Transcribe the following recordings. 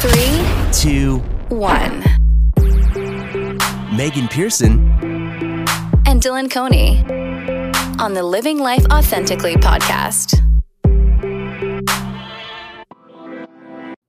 Three, two, one. Megan Pearson. And Dylan Coney on the Living Life Authentically podcast.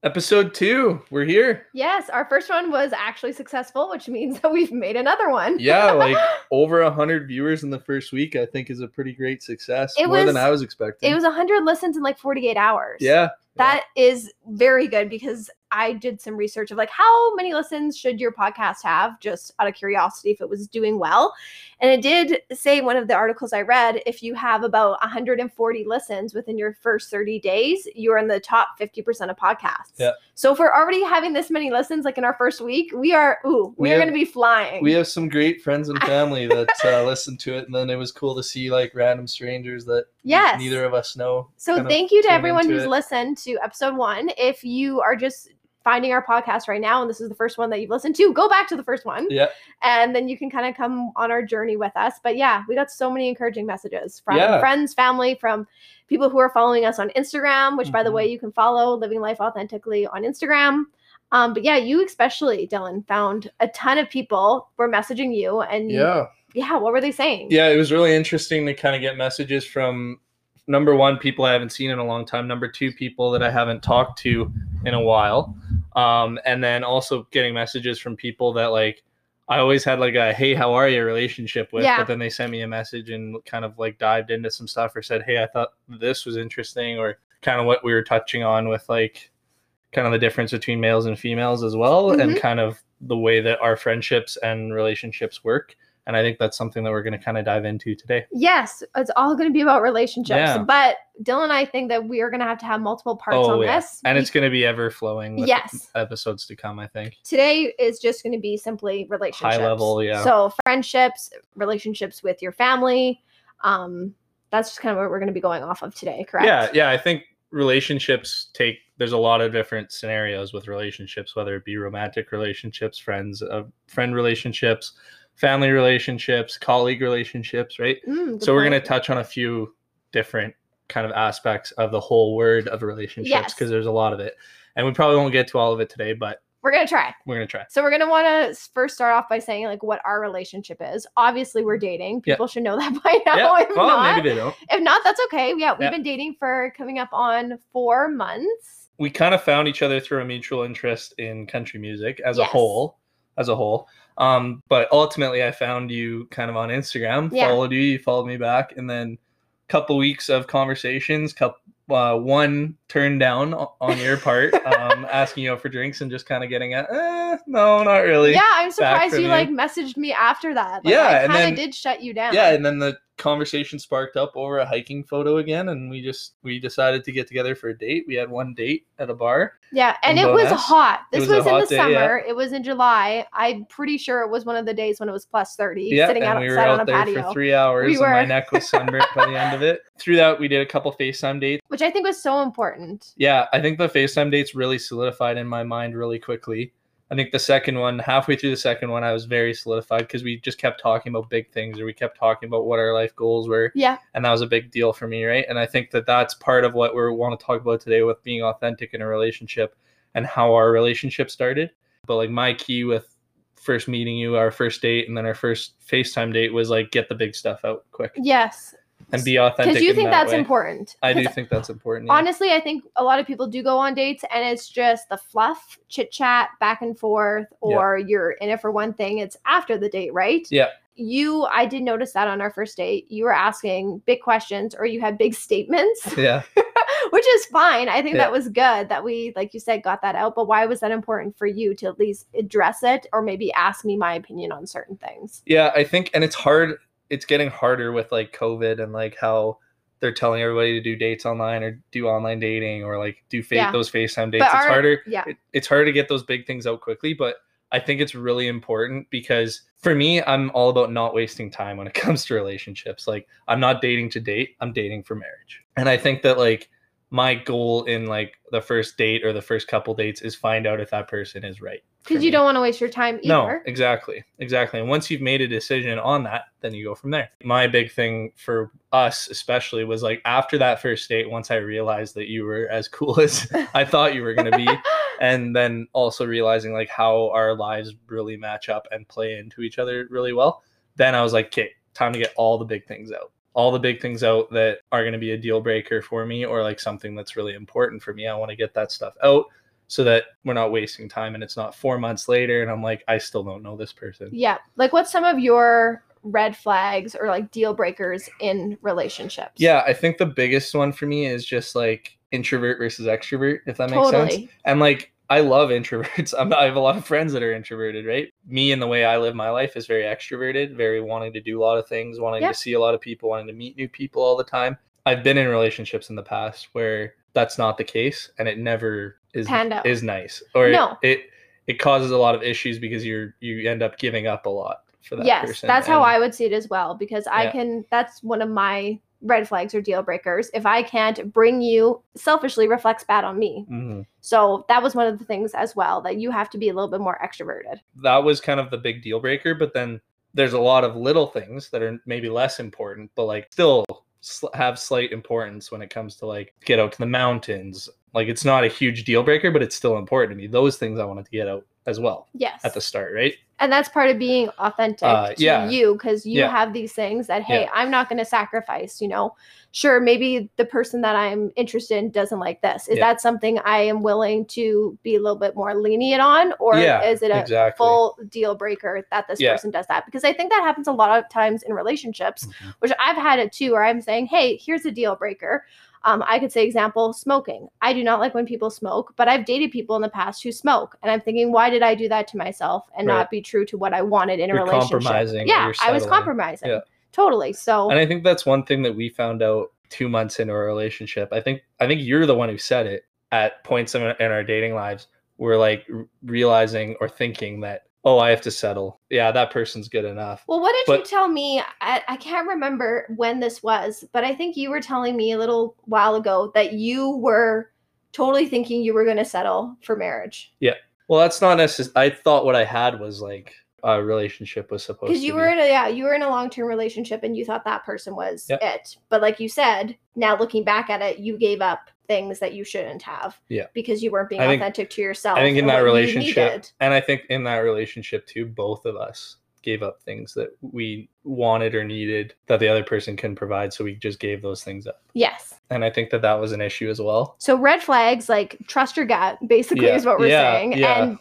Episode two, we're here. Yes, our first one was actually successful, which means that we've made another one. Yeah, like over a hundred viewers in the first week, I think is a pretty great success. It More than I was expecting. It was 100 listens in like 48 hours. yeah. That is very good because I did some research of like how many listens should your podcast have just out of curiosity if it was doing well. And it did say one of the articles I read if you have about 140 listens within your first 30 days, you're in the top 50% of podcasts. Yeah. So if we're already having this many listens like in our first week, we are ooh, We we, are going to be flying. We have some great friends and family that uh, listened to it, and then it was cool to see like random strangers that Yes. neither of us know. So thank you to everyone who's it. listened to episode one. If you are just finding our podcast right now and this is the first one that you've listened to, go back to the first one Yeah, and then you can kind of come on our journey with us. But yeah, we got so many encouraging messages from Yeah. friends, family, from people who are following us on Instagram, which by the Mhm. way, you can follow Living Life Authentically on Instagram. Um, but yeah, you especially, Dylan, found a ton of people were messaging you and yeah, yeah, what were they saying? yeah. It was really interesting to kind of get messages from number one, people I haven't seen in a long time. Number two, people that I haven't talked to in a while. Um, and then also getting messages from people that like I always had like a hey, how are you relationship with, Yeah. but then they sent me a message and kind of like dived into some stuff or said, Hey, I thought this was interesting, or kind of what we were touching on with like kind of the difference between males and females as well, and Mhm. kind of the way that our friendships and relationships work. And I think that's something that we're going to kind of dive into today. Yes, it's all going to be about relationships. Yeah. But Dylan and I think that we are going to have to have multiple parts on this. Oh, and be- it's going to be ever flowing with Yes. episodes to come, I think. today is just going to be simply relationships. High level, yeah. So friendships, relationships with your family. Um, that's just kind of what we're going to be going off of today, correct? Yeah, yeah. I think relationships take. There's a lot of different scenarios with relationships, whether it be romantic relationships, friends, uh, friend relationships, family relationships, colleague relationships, right? Mm, So we're going to touch on a few different kind of aspects of the whole word of relationships Yes. because there's a lot of it, and we probably won't get to all of it today, but We're going to try. we're going to try. So we're going to want to first start off by saying like what our relationship is. Obviously, we're dating. People should know that by now. yeah, if well, not, maybe they don't. if not, that's okay. Yeah, we've Yeah. been dating for coming up on four months. we kind of found each other through a mutual interest in country music as a whole as a whole um but ultimately i found you kind of on instagram Yeah. followed you you followed me back and then a couple weeks of conversations couple uh, one turned down on your part um asking you out for drinks and just kind of getting a eh, no not really Yeah, I'm surprised you you. like messaged me after that. Like, Yeah, I kind of did shut you down. yeah and then the conversation sparked up over a hiking photo again and we just we decided to get together for a date we had one date at a bar Yeah, and it was hot. It This was was, in the day, yeah. summer. It was in July. I'm pretty sure it was one of the days when it was plus 30, Yeah, sitting and outside we were on out a there patio, for three hours, We and my neck was sunburnt by the end of it. Through that, we did a couple FaceTime dates. which I think was so important. Yeah, I think the FaceTime dates really solidified in my mind really quickly. I think the second one, halfway through the second one, I was very solidified because we just kept talking about big things, or we kept talking about what our life goals were, Yeah, and that was a big deal for me, right? And I think that that's part of what we want to talk about today with being authentic in a relationship and how our relationship started. But like my key with first meeting you, our first date, and then our first FaceTime date was like get the big stuff out quick yes, and be authentic. because you in think that that's way. important. I do think that's important. yeah. Honestly, I think a lot of people do go on dates and it's just the fluff, chit chat, back and forth, Yeah. or you're in it for one thing. It's after the date, right? Yeah. You, I did notice that on our first date. You were asking big questions or you had big statements. Yeah. which is fine. I think Yeah. that was good that we, like you said, got that out. But why was that important for you to at least address it or maybe ask me my opinion on certain things? Yeah, I think, and it's hard. It's getting harder with like COVID and like how they're telling everybody to do dates online or do online dating or like do fa- Yeah. those FaceTime dates. But it's our- harder. Yeah. It, it's harder to get those big things out quickly, but I think it's really important because for me, I'm all about not wasting time when it comes to relationships. Like I'm not dating to date, I'm dating for marriage. And I think that like my goal in like the first date or the first couple dates is find out if that person is right. Because you don't want to waste your time either. No, exactly. Exactly. And once you've made a decision on that, then you go from there. My big thing for us, especially, was like after that first date, once I realized that you were as cool as I thought you were going to be, and then also realizing like how our lives really match up and play into each other really well, then I was like, okay, time to get all the big things out. All the big things out that are going to be a deal breaker for me or like something that's really important for me. I want to get that stuff out so that we're not wasting time and it's not four months later and I'm like, I still don't know this person. Yeah. Like, what's some of your red flags or like deal breakers in relationships? Yeah, I think the biggest one for me is just like introvert versus extrovert, if that makes sense. Totally. And like, I love introverts. I'm, I have a lot of friends that are introverted, right? Me and the way I live my life is very extroverted, very wanting to do a lot of things, wanting Yeah. to see a lot of people, wanting to meet new people all the time. I've been in relationships in the past where that's not the case, and it never is is nice, or it- No. it, it causes a lot of issues because you're you end up giving up a lot for that yes, person. that's how I would see it as well. Because I Yeah. can, that's one of my red flags or deal breakers. If I can't bring you selfishly reflects bad on me. Mhm. So that was one of the things as well that you have to be a little bit more extroverted. that was kind of the big deal breaker. But then there's a lot of little things that are maybe less important, but like still have slight importance when it comes to like get out to the mountains. Like it's not a huge deal breaker, but it's still important to me. Those things I wanted to get out as well Yes. at the start, right? And that's part of being authentic Uh, to yeah. you because you Yeah. have these things that hey Yeah. i'm not going to sacrifice you know sure maybe the person that i'm interested in doesn't like this is that something i am willing to be a little bit more lenient on or is it a exactly. full deal breaker that this person does that because i think that happens a lot of times in relationships Mhm. which i've had it too where i'm saying hey here's a deal breaker um, I could say example smoking. I do not like when people smoke, but I've dated people in the past who smoke, and I'm thinking, why did I do that to myself and Right. not be true to what I wanted in a You're relationship? compromising Yeah, I was compromising. Yeah. Totally. So And I think that's one thing that we found out two months into our relationship. I think I think you're the one who said it at points in, in our dating lives. We're like realizing or thinking that oh, I have to settle. Yeah, that person's good enough. Well, what did you tell me? I, I can't remember when this was, but I think you were telling me a little while ago that you were totally thinking you were going to settle for marriage Yeah. Well, that's not necessary. I thought what I had was like a relationship was supposed to because you be. were in a yeah you were in a long term relationship and you thought that person was Yep. it. But like you said, now looking back at it, you gave up things that you shouldn't have. Yeah. because you weren't being think- authentic to yourself. I think in that relationship, and I think in that relationship too, both of us gave up things that we wanted or needed that the other person couldn't provide. So we just gave those things up. yes. And I think that that was an issue as well. So red flags, like trust your gut, basically Yeah, is what we're yeah, saying, yeah. and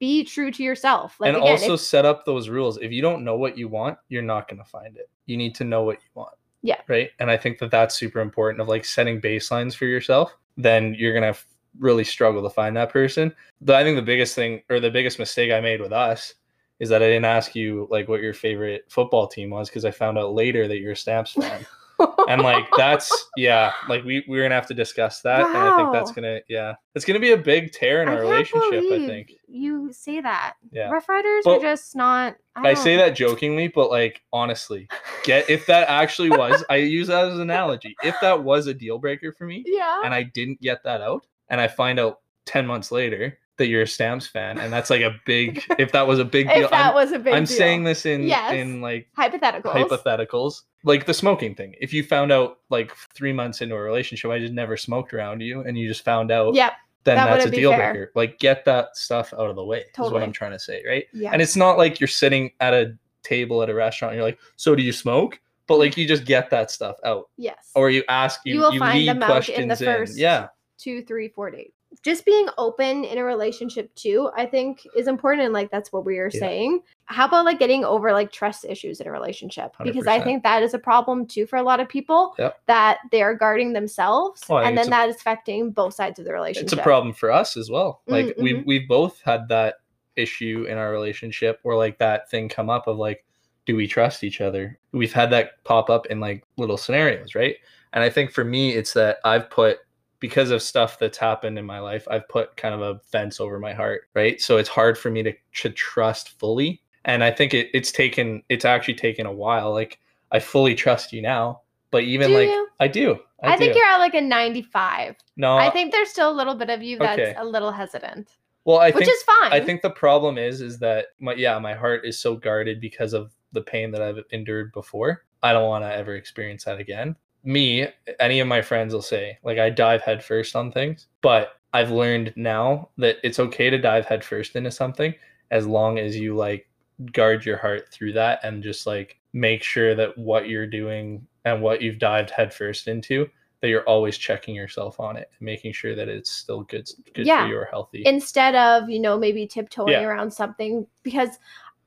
be true to yourself. Like and again, also if- set up those rules. If you don't know what you want, you're not going to find it. You need to know what you want. Yeah. Right. And I think that that's super important of like setting baselines for yourself. Then you're going to really struggle to find that person. But I think the biggest thing or the biggest mistake I made with us is that I didn't ask you like what your favorite football team was because I found out later that you're a Stamps fan. and like that's yeah, like we we're gonna have to discuss that. And I think that's gonna yeah, it's gonna be a big tear in I our relationship. I think. you say that. Yeah. Roughriders Well, are just not. I, I say that jokingly, but like honestly, get if that actually was, I use that as an analogy. If that was a deal breaker for me, Yeah. and I didn't get that out, and I find out ten months later that you're a Stamps fan, and that's like a big. If that was a big deal, if that I'm, was a big I'm deal. saying this in Yes. in like hypotheticals. hypotheticals, like the smoking thing. If you found out like three months into a relationship, I just never smoked around you, and you just found out, Yep. then that that's a deal fair. breaker. Like get that stuff out of the way. Is what I'm trying to say, right? Yeah. And it's not like you're sitting at a table at a restaurant and you're like, so do you smoke? But like you just get that stuff out. yes. Or you ask you, You will you find them out questions in the first Yeah. two, three, four dates. Just being open in a relationship too, I think is important. And like that's what we are Yeah. saying. How about like getting over like trust issues in a relationship? Because I 100%. think that is a problem too for a lot of people Yep. that they are guarding themselves Oh, and then that is affecting both sides of the relationship. It's a problem for us as well. Like Mm, we've we've both had that issue in our relationship where like that thing come up of like, do we trust each other? We've had that pop up in like little scenarios, right? And I think for me, it's that I've put because of stuff that's happened in my life, I've put kind of a fence over my heart, right? So it's hard for me to, to trust fully. And I think it, it's taken, it's actually taken a while. Like I fully trust you now, But even Do like you? I do. I, I, think do. you're at like a 95. no. I think there's still a little bit of you that's Okay. a little hesitant, well, I which think is fine. I think the problem is is that my yeah, my heart is so guarded because of the pain that I've endured before. I don't want to ever experience that again. Me, any of my friends will say, like I dive headfirst on things, but I've learned now that it's okay to dive headfirst into something as long as you like guard your heart through that and just like make sure that what you're doing and what you've dived headfirst into that you're always checking yourself on it and making sure that it's still good good Yeah. for you or healthy. instead of you know maybe tiptoeing Yeah. around something because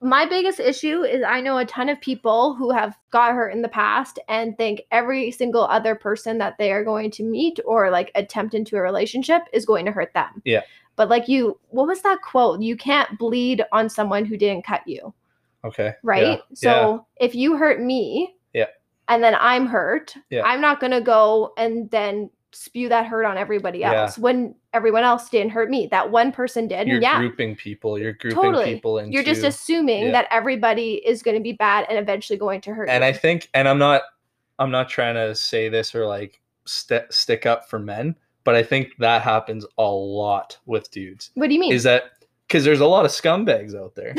my biggest issue is i know a ton of people who have got hurt in the past and think every single other person that they are going to meet or like attempt into a relationship is going to hurt them Yeah. but like you what was that quote you can't bleed on someone who didn't cut you okay. right Yeah. so if you hurt me Yeah. and then i'm hurt Yeah. i'm not going to go and then spew that hurt on everybody Yeah. else when everyone else didn't hurt me that one person did you're yeah grouping people you're grouping Totally. people into you're just assuming yeah. that everybody is going to be bad and eventually going to hurt and you. i think and i'm not i'm not trying to say this or like st- stick up for men but i think that happens a lot with dudes what do you mean is that because there's a lot of scumbags out there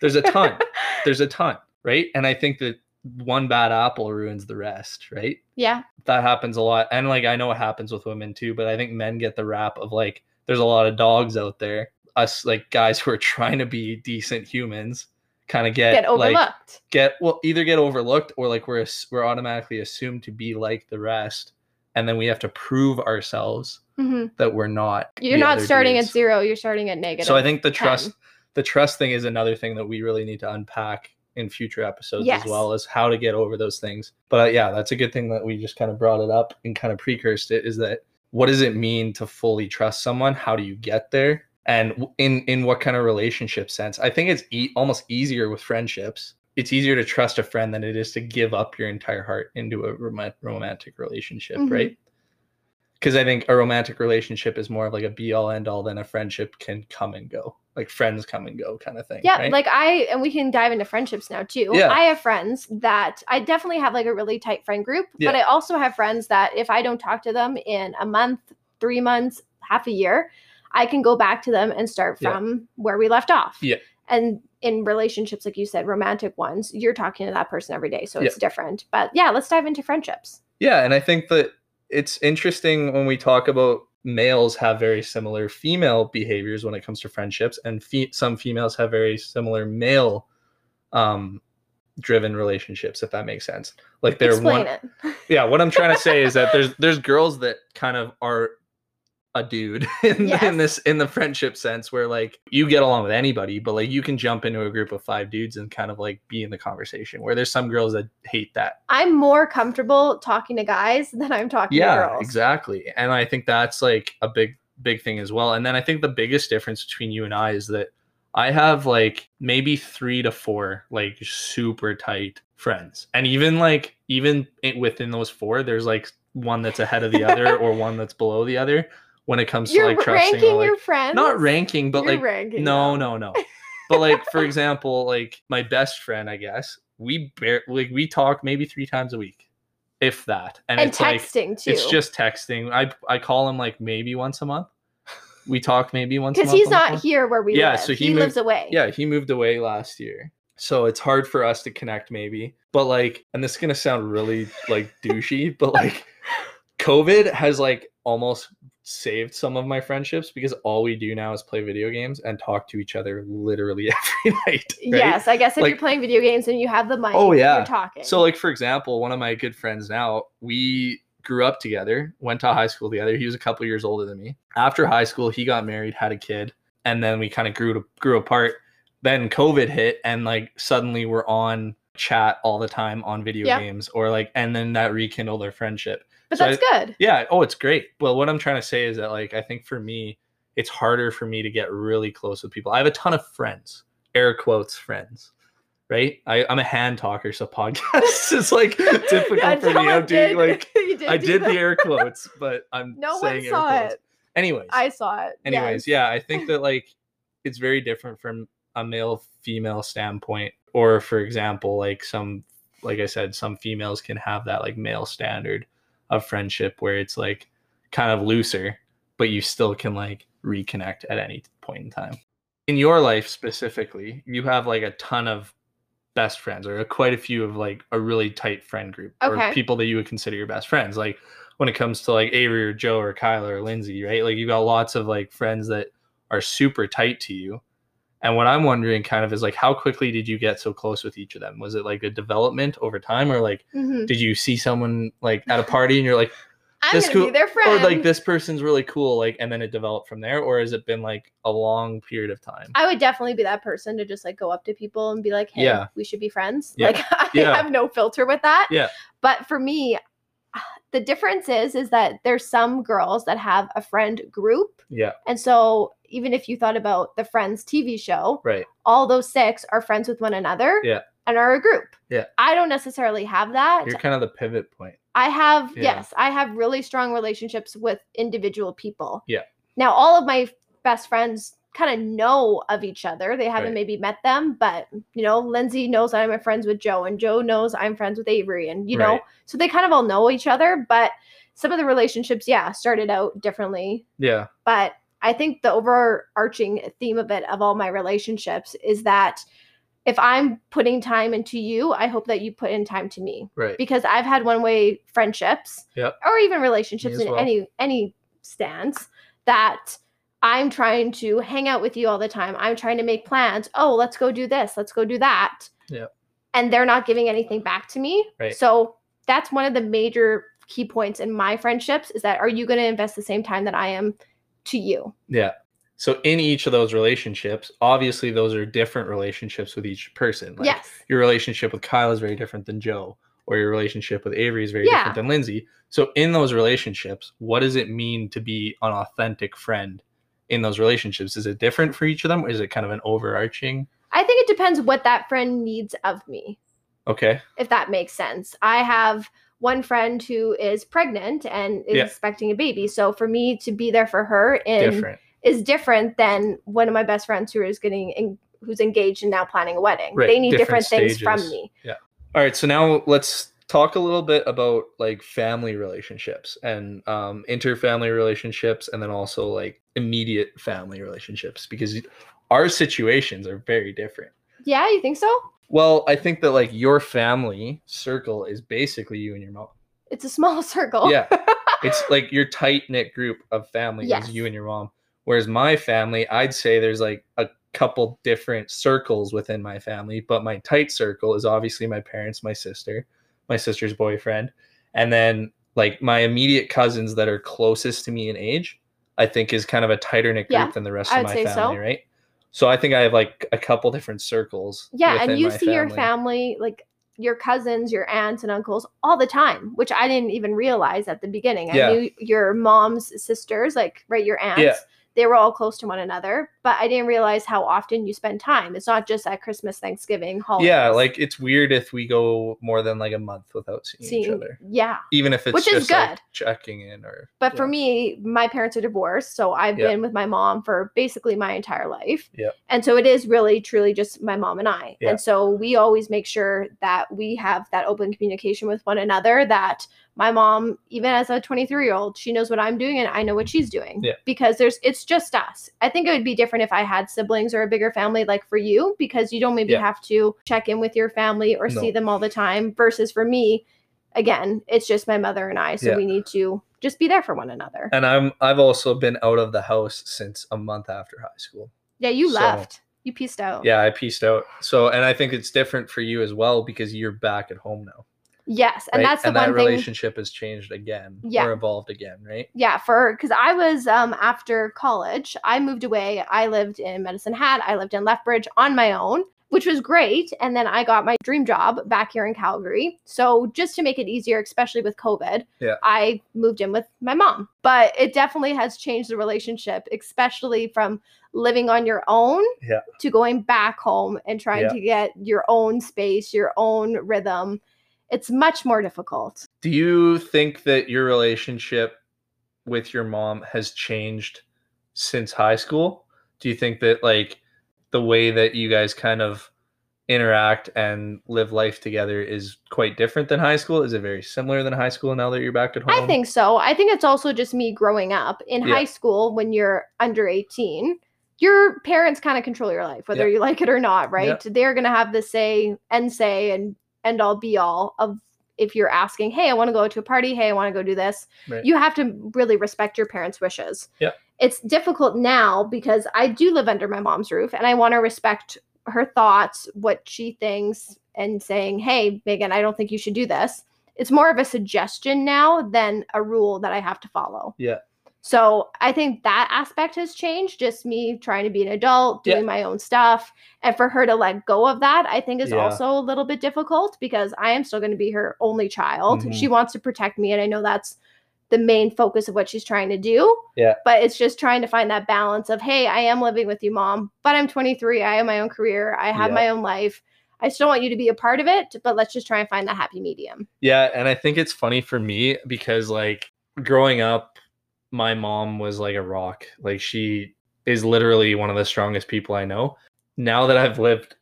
there's a ton there's a ton right and i think that one bad apple ruins the rest right? Yeah. That happens a lot. And like i know it happens with women too but i think men get the rap of like there's a lot of dogs out there us like guys who are trying to be decent humans kind of get, get like overlooked. get well either get overlooked or like we're we're automatically assumed to be like the rest and then we have to prove ourselves Mhm. that we're not you're not starting at zero you're starting at negative so i think the 10. trust the trust thing is another thing that we really need to unpack in future episodes Yes. as well as how to get over those things. But uh, yeah that's a good thing that we just kind of brought it up and kind of precursed it is that what does it mean to fully trust someone? How do you get there? And in in what kind of relationship sense? I think it's e- almost easier with friendships. It's easier to trust a friend than it is to give up your entire heart into a rom- romantic relationship Mhm. right? Because i think a romantic relationship is more of like a be all end all than a friendship can come and go like friends come and go kind of thing yeah right? like i and we can dive into friendships now too Yeah. i have friends that i definitely have like a really tight friend group Yeah. but i also have friends that if i don't talk to them in a month three months half a year i can go back to them and start Yeah. from where we left off Yeah. and in relationships like you said romantic ones you're talking to that person every day so Yeah. it's different but yeah let's dive into friendships Yeah, and I think that it's interesting when we talk about males have very similar female behaviors when it comes to friendships, and fe- some females have very similar male um, driven relationships. If that makes sense, like they're explain one. it Yeah, what I'm trying to say is that there's there's girls that kind of are a dude in, Yes. in this in the friendship sense where like you get along with anybody but like you can jump into a group of five dudes and kind of like be in the conversation where there's some girls that hate that i'm more comfortable talking to guys than i'm talking to yeah girls exactly and i think that's like a big big thing as well and then i think the biggest difference between you and i is that i have like maybe three to four like super tight friends and even like even within those four there's like one that's ahead of the other or one that's below the other when it comes you're to like trusting or, like, your friends not ranking but You're like ranking no them. no no but like for example like my best friend i guess we bear like we talk maybe three times a week if that and, and it's like too it's just texting. I I call him like maybe once a month. We talk maybe once a month. because he's not here where we Yeah, live. so he he, moved- lives away. Yeah, he moved away last year. So it's hard for us to connect maybe. But like and this is gonna sound really like douchey, but like COVID has like almost saved some of my friendships because all we do now is play video games and talk to each other literally every night. right? Yes, I guess if Like- you're playing video games and you have the mic, Oh, yeah. you're talking. So, like for example, one of my good friends now, we grew up together, went to high school together. He was a couple years older than me. After high school, he got married, had a kid, and then we kind of grew to, grew apart. Then COVID hit, and like suddenly we're on chat all the time on video Yeah. games, or like, and then that rekindle their friendship. but so that's good. Yeah. Oh, it's great. Well, what I'm trying to say is that like I think for me, it's harder for me to get really close with people. I have a ton of friends, air quotes friends. Right? I, I'm a hand talker, so podcasts is like difficult Yeah, for me. I'm doing like did I did that. the air quotes, but I'm No saying one saw it. Anyways, I saw it. anyways, yes. yeah, I think that like it's very different from a male female standpoint, or for example, like some like I said, some females can have that like male standard of friendship where it's like kind of looser, but you still can like reconnect at any point in time. In your life specifically, you have like a ton of best friends or quite a few of like a really tight friend group Okay. or people that you would consider your best friends. Like when it comes to like Avery or Joe or Kyla or Lindsay, right? Like you got lots of like friends that are super tight to you. And what I'm wondering kind of is like how quickly did you get so close with each of them? Was it like a development over time or like Mhm. did you see someone like at a party and you're like I'm this cool- be their friend. or like this person's really cool like and then it developed from there or has it been like a long period of time? I would definitely be that person to just like go up to people and be like, "Hey, Yeah. we should be friends." Yeah. Like I Yeah. have no filter with that. Yeah. But for me, the difference is is that there's some girls that have a friend group, Yeah, and so even if you thought about the Friends TV show, right. all those six are friends with one another. Yeah. And are a group. Yeah. I don't necessarily have that. You're kind of the pivot point. I have Yeah. yes, I have really strong relationships with individual people. Yeah. Now all of my best friends kind of know of each other. They haven't Right. maybe met them, but you know, Lindsay knows I'm friends with Joe and Joe knows I'm friends with Avery and you know, Right. so they kind of all know each other, but some of the relationships yeah, started out differently, Yeah. but I think the overarching theme of it of all my relationships is that if I'm putting time into you, I hope that you put in time to me Right. because I've had one way friendships Yep. or even relationships in well. any any stance that I'm trying to hang out with you all the time. I'm trying to make plans. Oh, let's go do this. Let's go do that. Yep. And they're not giving anything back to me. Right. So that's one of the major key points in my friendships is that are you going to invest the same time that I am to you? Yeah. So in each of those relationships, obviously those are different relationships with each person. Like yes. your relationship with Kyle is very different than Joe, or your relationship with Avery is very Yeah. different than Lindsay. So in those relationships, what does it mean to be an authentic friend in those relationships? Is it different for each of them? Or is it kind of an overarching? I think it depends what that friend needs of me. Okay. if that makes sense. I have one friend who is pregnant and is Yeah. expecting a baby. So for me to be there for her in, Different. is different than one of my best friends who is getting en- who's engaged and now planning a wedding. Right, They need different, different things from me. Yeah. All right, so now let's talk a little bit about like family relationships and um, interfamily relationships, and then also like immediate family relationships because our situations are very different. Yeah, you think so? Well, I think that like your family circle is basically you and your mom. It's a small circle. Yeah, it's like your tight knit group of family Yes. is you and your mom. Whereas my family, I'd say there's like a couple different circles within my family, but my tight circle is obviously my parents, my sister, my sister's boyfriend, and then like my immediate cousins that are closest to me in age, I think is kind of a tighter knit group Yeah, than the rest of my say family, so. right? So I think I have like a couple different circles. Yeah, and you see your family, like your cousins, your aunts and uncles all the time, which I didn't even realize at the beginning. Yeah. I knew your mom's sisters, like right, your aunts. Yeah. They were all close to one another, but I didn't realize how often you spend time. It's not just at Christmas, Thanksgiving, holidays. Yeah, like it's weird if we go more than like a month without seeing, each other. yeah. Even if it's Which is just like, good. checking in or But for me, my parents are divorced, so I've Yeah. been with my mom for basically my entire life. Yep. And so it is really truly just my mom and I. Yeah. And so we always make sure that we have that open communication with one another that my mom, even as a 23 year old, she knows what I'm doing and I know what she's doing. Yeah. Because there's it's just us. I think it would be different if I had siblings or a bigger family like for you, because you don't maybe Yeah. have to check in with your family or see them all the time. Versus for me, again, it's just my mother and I. So Yeah. we need to just be there for one another. And I'm I've also been out of the house since a month after high school. Yeah, you So- left. You pieced out. Yeah, I pieced out. So and I think it's different for you as well because you're back at home now. Yes, and right? that's the and one that thing. relationship has changed again Yeah. or evolved again, right? Yeah, for because I was um after college, I moved away. I lived in Medicine Hat. I lived in Lethbridge on my own, which was great. And then I got my dream job back here in Calgary. So just to make it easier, especially with COVID, Yeah. I moved in with my mom. But it definitely has changed the relationship, especially from living on your own Yeah. to going back home and trying Yeah. to get your own space, your own rhythm. It's much more difficult. Do you think that your relationship with your mom has changed since high school? Do you think that like the way that you guys kind of interact and live life together is quite different than high school? Is it very similar than high school now that you're back at home? I think so. I think it's also just me growing up in Yeah. high school when you're under 18. Your parents kind of control your life, whether Yeah. you like it or not, right? They're going to have the say and say and end all be all of if you're asking, hey, I want to go to a party. Hey, I want to go do this. Right. You have to really respect your parents' wishes. Yeah. It's difficult now because I do live under my mom's roof and I want to respect her thoughts, what she thinks, and saying, hey, Megan, I don't think you should do this. It's more of a suggestion now than a rule that I have to follow. Yeah. So I think that aspect has changed. Just me trying to be an adult, Yeah. doing my own stuff. And for her to let go of that, I think is Yeah. also a little bit difficult because I am still going to be her only child. Mhm. She wants to protect me. And I know that's the main focus of what she's trying to do. Yeah. But it's just trying to find that balance of, hey, I am living with you, mom, but I'm 23. I have my own career. I have Yeah. my own life. I still want you to be a part of it, but let's just try and find that happy medium. Yeah, and I think it's funny for me because like growing up, my mom was like a rock. Like she is literally one of the strongest people I know. Now that I've lived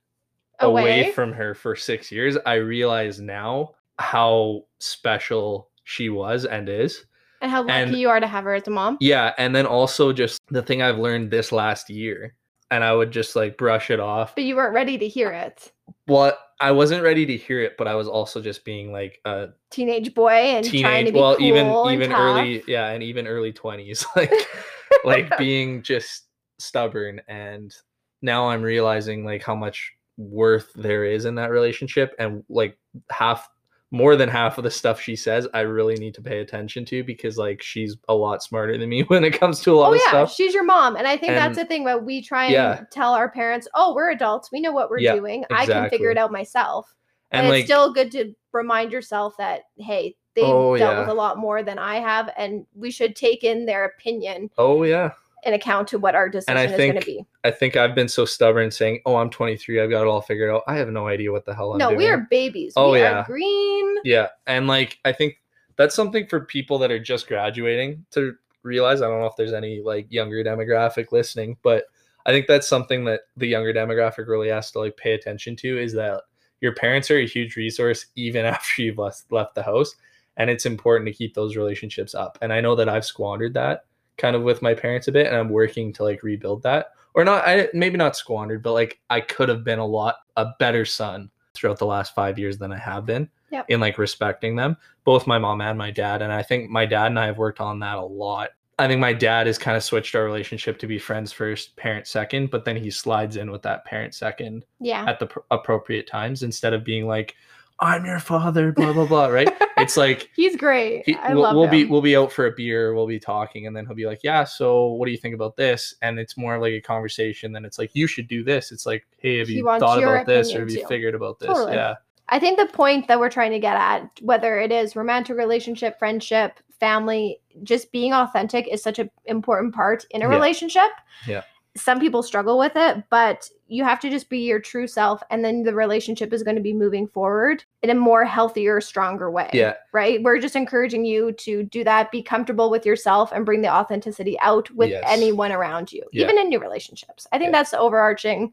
away, Away? from her for 6 years, I realize now how special she was and is. And how lucky And- you are to have her as a mom. Yeah, and then also just the thing I've learned this last year and I would just like brush it off. But you weren't ready to hear it. Well, I wasn't ready to hear it, but I was also just being like a Teenage boy and trying to teenage be well cool even and even tough. early yeah and even early 20s like like being just stubborn and now i'm realizing like how much worth there is in that relationship and like half more than half of the stuff she says i really need to pay attention to because like she's a lot smarter than me when it comes to a lot of Oh of yeah, stuff she's your mom, and I think that's the thing that we try and Yeah. tell our parents. Oh, we're adults. We know what we're Yeah, doing. I can figure it out myself. and And like it's still good to remind yourself that hey, they've Oh, dealt with a lot more than I have, and we should take in their opinion oh yeah in account to what our decision I is going to think be. i think i've been so stubborn saying oh i'm 23 i've got it all figured out i have no idea what the hell i'm no, doing No, we are babies. Oh, we yeah. are green. Yeah, and like I think that's something for people that are just graduating to realize. I don't know if there's any like younger demographic listening, but I think that's something that the younger demographic really has to like pay attention to is that your parents are a huge resource even after you've left left the house, and it's important to keep those relationships up. And I know that I've squandered that kind of with my parents a bit, and I'm working to like rebuild that. Or not, I maybe not squandered, but like I could have been a lot a better son throughout the last five years than I have been Yep. in like respecting them, both my mom and my dad. And I think my dad and I have worked on that a lot. I think my dad has kind of switched our relationship to be friends first, parent second, but then he slides in with that parent second Yeah. at the pr- appropriate times instead of being like, "I'm your father," blah blah blah. Right? It's like He's great. he, I we'll, love we'll him. be we'll be out for a beer, we'll be talking, and then he'll be like, "Yeah, so what do you think about this?" And it's more like a conversation than it's like, "You should do this." It's like, "Hey, have He you thought about this, or have you too. figured about this?" Totally. Yeah, I think the point that we're trying to get at, whether it is romantic relationship, friendship, family, just being authentic is such an important part in a Yeah. relationship. Yeah. Some people struggle with it, but you have to just be your true self, and then the relationship is going to be moving forward in a more healthier, stronger way. yeah, Right. We're just encouraging you to do that, be comfortable with yourself, and bring the authenticity out with Yes. anyone around you, Yeah. even in new relationships. I think Yeah. that's the overarching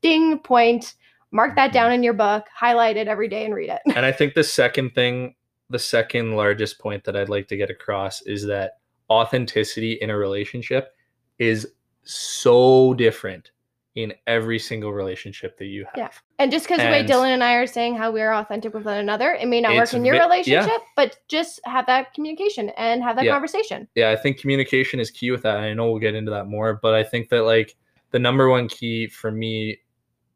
ding point. Mark that down in your book, highlight it every day, and read it. and I think the second thing, the second largest point that I'd like to get across is that authenticity in a relationship is so different in every single relationship that you have. Yeah. And just because the way Dylan and I are saying how we are authentic with one another, it may not work in your ve- yeah. relationship, but just have that communication and have that Yeah. conversation. yeah, I think communication is key with that. I know we'll get into that more, but I think that like the number one key for me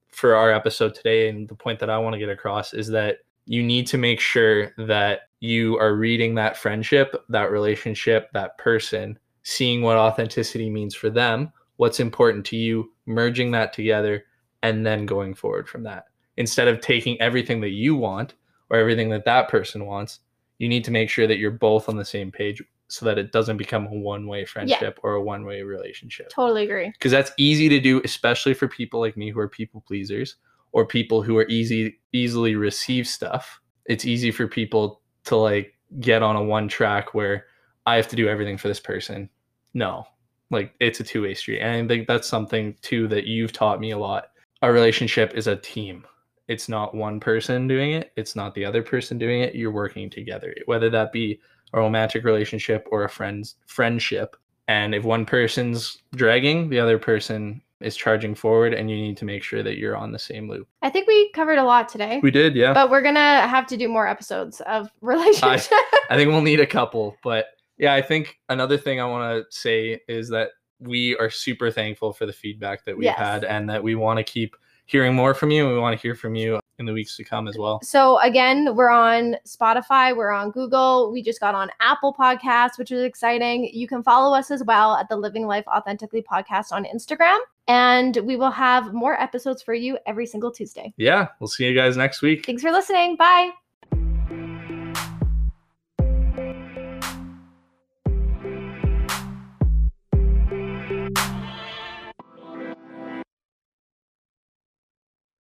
for our episode today and the point that I want to get across is that you need to make sure that you are reading that friendship, that relationship, that person, seeing what authenticity means for them, what's important to you, merging that together, and then going forward from that. Instead of taking everything that you want or everything that that person wants, you need to make sure that you're both on the same page so that it doesn't become a one-way friendship or a one-way relationship Totally agree. because that's easy to do especially for people like me who are people pleasers or people who are easy easily receive stuff it's easy for people to like get on a one track where i have to do everything for this person no like it's a two-way street and i think that's something too that you've taught me a lot our relationship is a team it's not one person doing it, it's not the other person doing it. You're working together, whether that be a romantic relationship or a friend's friendship. And if one person's dragging, the other person is charging forward, and you need to make sure that you're on the same loop. I think we covered a lot today. We did, yeah. but we're gonna have to do more episodes of relationship. I think we'll need a couple, but yeah, I think another thing I want to say is that we are super thankful for the feedback that we've Yes. had and that we want to keep hearing more from you and we want to hear from you in the weeks to come as well. So again, we're on Spotify, we're on Google, we just got on Apple Podcasts, which is exciting. You can follow us as well at the Living Life Authentically podcast on Instagram, and we will have more episodes for you every single Tuesday. Yeah, we'll see you guys next week. Thanks for listening. Bye.